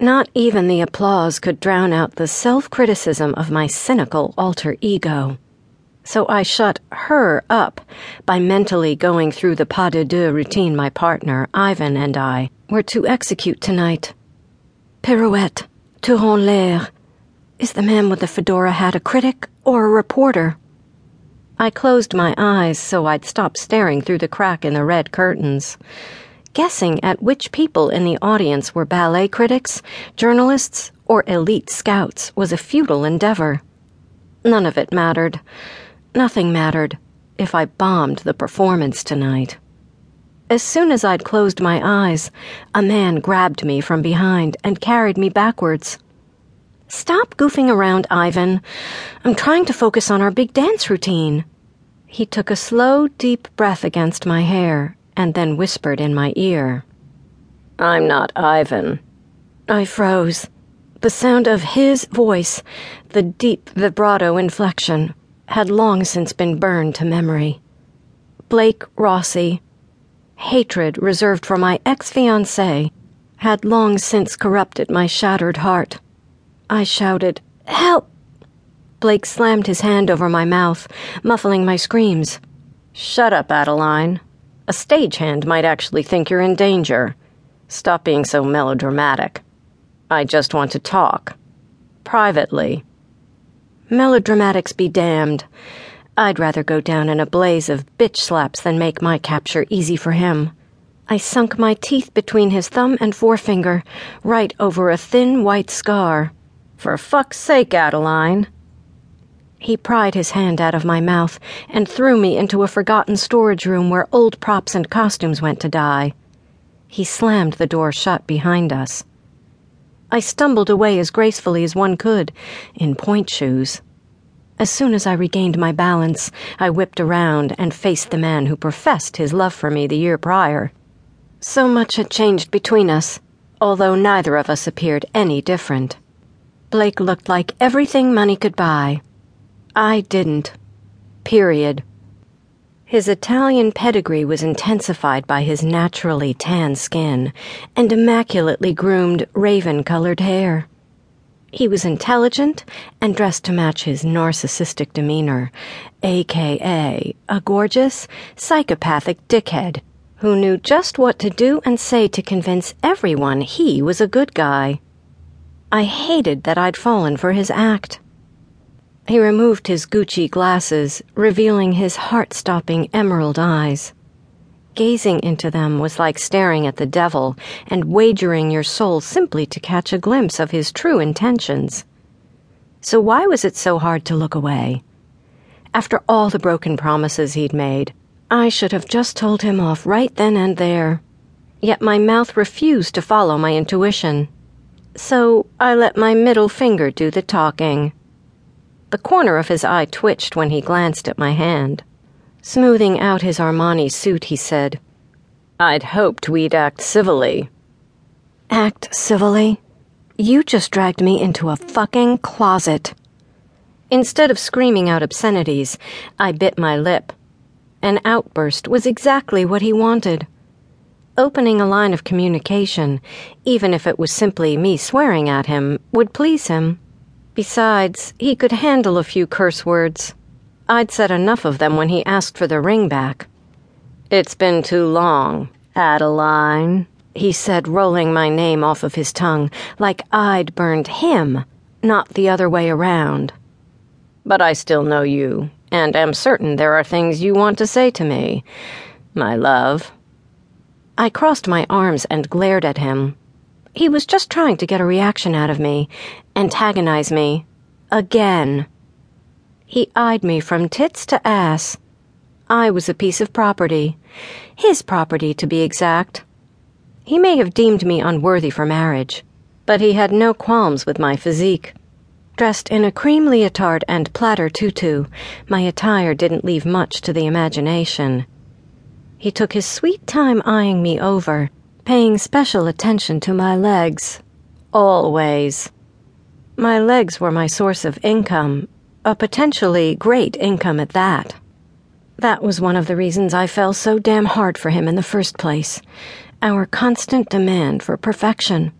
Not even the applause could drown out the self criticism of my cynical alter ego. So I shut her up by mentally going through the pas de deux routine my partner, Ivan, and I were to execute tonight. Pirouette, tour en l'air. Is the man with the fedora hat a critic or a reporter? I closed my eyes so I'd stop staring through the crack in the red curtains. Guessing at which people in the audience were ballet critics, journalists, or elite scouts was a futile endeavor. None of it mattered. Nothing mattered if I bombed the performance tonight. As soon as I'd closed my eyes, a man grabbed me from behind and carried me backwards. Stop goofing around, Ivan. I'm trying to focus on our big dance routine. He took a slow, deep breath against my hair and then whispered in my ear. I'm not Ivan. I froze. The sound of his voice, the deep vibrato inflection, had long since been burned to memory. Blake Rossi, hatred reserved for my ex fiancee, had long since corrupted my shattered heart. I shouted, Help! Blake slammed his hand over my mouth, muffling my screams. Shut up, Adeline. A stagehand might actually think you're in danger. Stop being so melodramatic. I just want to talk. Privately. Melodramatics be damned. I'd rather go down in a blaze of bitch slaps than make my capture easy for him. I sunk my teeth between his thumb and forefinger, right over a thin white scar. For fuck's sake, Adeline. He pried his hand out of my mouth and threw me into a forgotten storage room where old props and costumes went to die. He slammed the door shut behind us. I stumbled away as gracefully as one could, in pointe shoes. As soon as I regained my balance, I whipped around and faced the man who professed his love for me the year prior. So much had changed between us, although neither of us appeared any different. Blake looked like everything money could buy. I didn't. Period. His Italian pedigree was intensified by his naturally tan skin and immaculately groomed raven colored hair. He was intelligent and dressed to match his narcissistic demeanor, aka a gorgeous, psychopathic dickhead who knew just what to do and say to convince everyone he was a good guy. I hated that I'd fallen for his act. He removed his Gucci glasses, revealing his heart stopping emerald eyes. Gazing into them was like staring at the devil and wagering your soul simply to catch a glimpse of his true intentions. So, why was it so hard to look away? After all the broken promises he'd made, I should have just told him off right then and there. Yet my mouth refused to follow my intuition. So I let my middle finger do the talking. The corner of his eye twitched when he glanced at my hand. Smoothing out his Armani suit, he said, I'd hoped we'd act civilly. Act civilly? You just dragged me into a fucking closet. Instead of screaming out obscenities, I bit my lip. An outburst was exactly what he wanted. Opening a line of communication, even if it was simply me swearing at him, would please him. Besides, he could handle a few curse words. I'd said enough of them when he asked for the ring back. It's been too long, Adeline, he said, rolling my name off of his tongue, like I'd burned him, not the other way around. But I still know you, and am certain there are things you want to say to me, my love. I crossed my arms and glared at him. He was just trying to get a reaction out of me, antagonize me. Again. He eyed me from tits to ass. I was a piece of property. His property, to be exact. He may have deemed me unworthy for marriage, but he had no qualms with my physique. Dressed in a cream leotard and platter tutu, my attire didn't leave much to the imagination. He took his sweet time eyeing me over, paying special attention to my legs. Always. My legs were my source of income, a potentially great income at that. That was one of the reasons I fell so damn hard for him in the first place our constant demand for perfection.